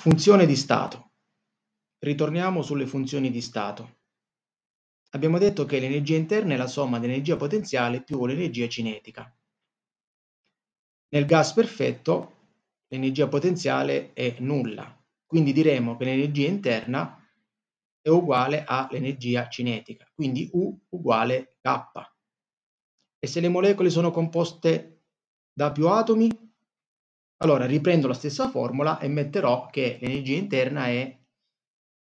Funzione di stato. Ritorniamo sulle funzioni di stato. Abbiamo detto che l'energia interna è la somma dell'energia potenziale più l'energia cinetica. Nel gas perfetto l'energia potenziale è nulla, quindi diremo che l'energia interna è uguale all'energia cinetica, quindi U uguale K. E se le molecole sono composte da più atomi, allora riprendo la stessa formula e metterò che l'energia interna è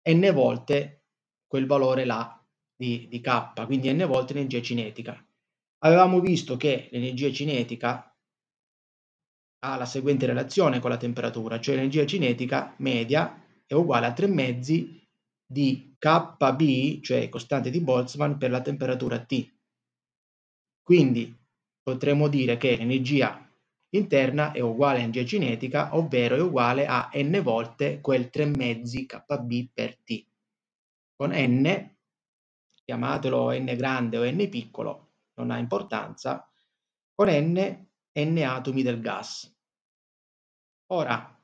n volte quel valore là di, di K, quindi n volte l'energia cinetica. Avevamo visto che l'energia cinetica ha la seguente relazione con la temperatura, cioè l'energia cinetica media è uguale a 3 mezzi di KB, cioè costante di Boltzmann, per la temperatura T. Quindi potremmo dire che l'energia interna è uguale all'energia cinetica, ovvero è uguale a n volte quel 3 mezzi KB per T. Con n, chiamatelo n grande o n piccolo, non ha importanza, con n, n atomi del gas. Ora,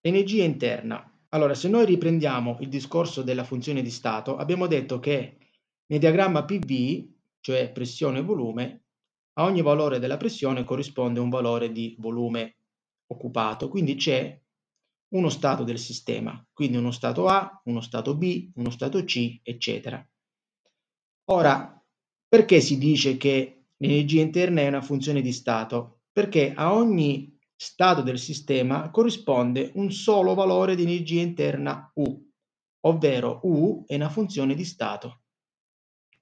energia interna. Allora, se noi riprendiamo il discorso della funzione di stato, abbiamo detto che nel diagramma PV, cioè pressione e volume, a ogni valore della pressione corrisponde un valore di volume occupato, quindi c'è uno stato del sistema, quindi uno stato A, uno stato B, uno stato C, eccetera. Ora, perché si dice che l'energia interna è una funzione di stato? Perché a ogni stato del sistema corrisponde un solo valore di energia interna U, ovvero U è una funzione di stato.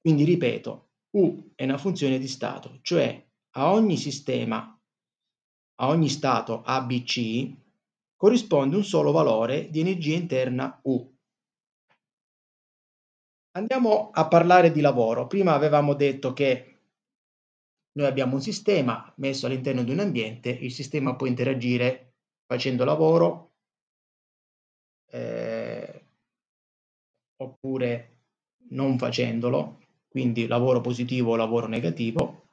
Quindi ripeto, U è una funzione di stato, cioè a ogni sistema, a ogni stato ABC, corrisponde un solo valore di energia interna U. Andiamo a parlare di lavoro. Prima avevamo detto che noi abbiamo un sistema messo all'interno di un ambiente, il sistema può interagire facendo lavoro eh, oppure non facendolo, quindi lavoro positivo o lavoro negativo,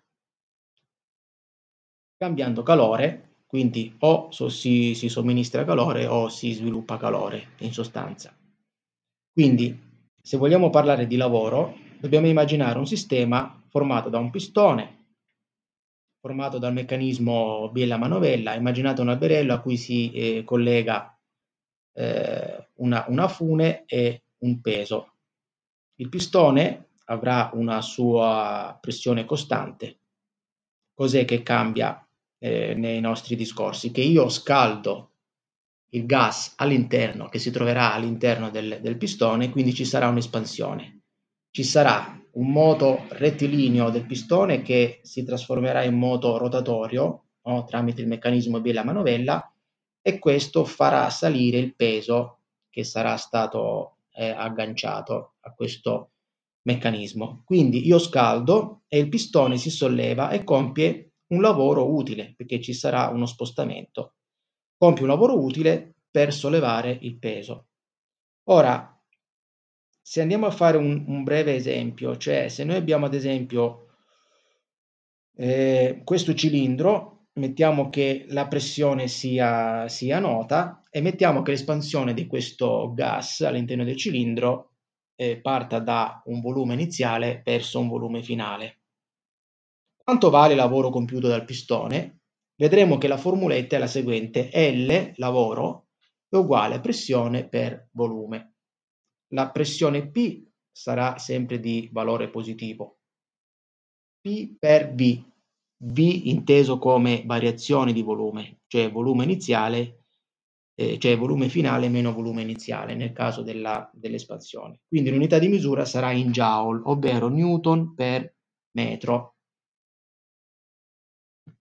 cambiando calore, quindi o so, si, si somministra calore o si sviluppa calore in sostanza. Quindi se vogliamo parlare di lavoro dobbiamo immaginare un sistema formato da un pistone, formato dal meccanismo biella-manovella. Immaginate un alberello a cui si eh, collega eh, una, una fune e un peso. Il pistone avrà una sua pressione costante. Cos'è che cambia eh, nei nostri discorsi? Che io scaldo il gas all'interno, che si troverà all'interno del, del pistone, quindi ci sarà un'espansione. Ci sarà un moto rettilineo del pistone che si trasformerà in moto rotatorio no, tramite il meccanismo biella manovella e questo farà salire il peso che sarà stato eh, agganciato a questo meccanismo. Quindi io scaldo e il pistone si solleva e compie un lavoro utile perché ci sarà uno spostamento. Compie un lavoro utile per sollevare il peso. Ora, se andiamo a fare un, un breve esempio, cioè se noi abbiamo ad esempio eh, questo cilindro, mettiamo che la pressione sia, sia nota e mettiamo che l'espansione di questo gas all'interno del cilindro eh, parta da un volume iniziale verso un volume finale. Quanto vale il lavoro compiuto dal pistone? Vedremo che la formuletta è la seguente: L, lavoro, è uguale a pressione per volume la pressione P sarà sempre di valore positivo. P per V, V inteso come variazione di volume, cioè volume iniziale, eh, cioè volume finale meno volume iniziale nel caso della, dell'espansione. Quindi l'unità di misura sarà in joule, ovvero newton per metro.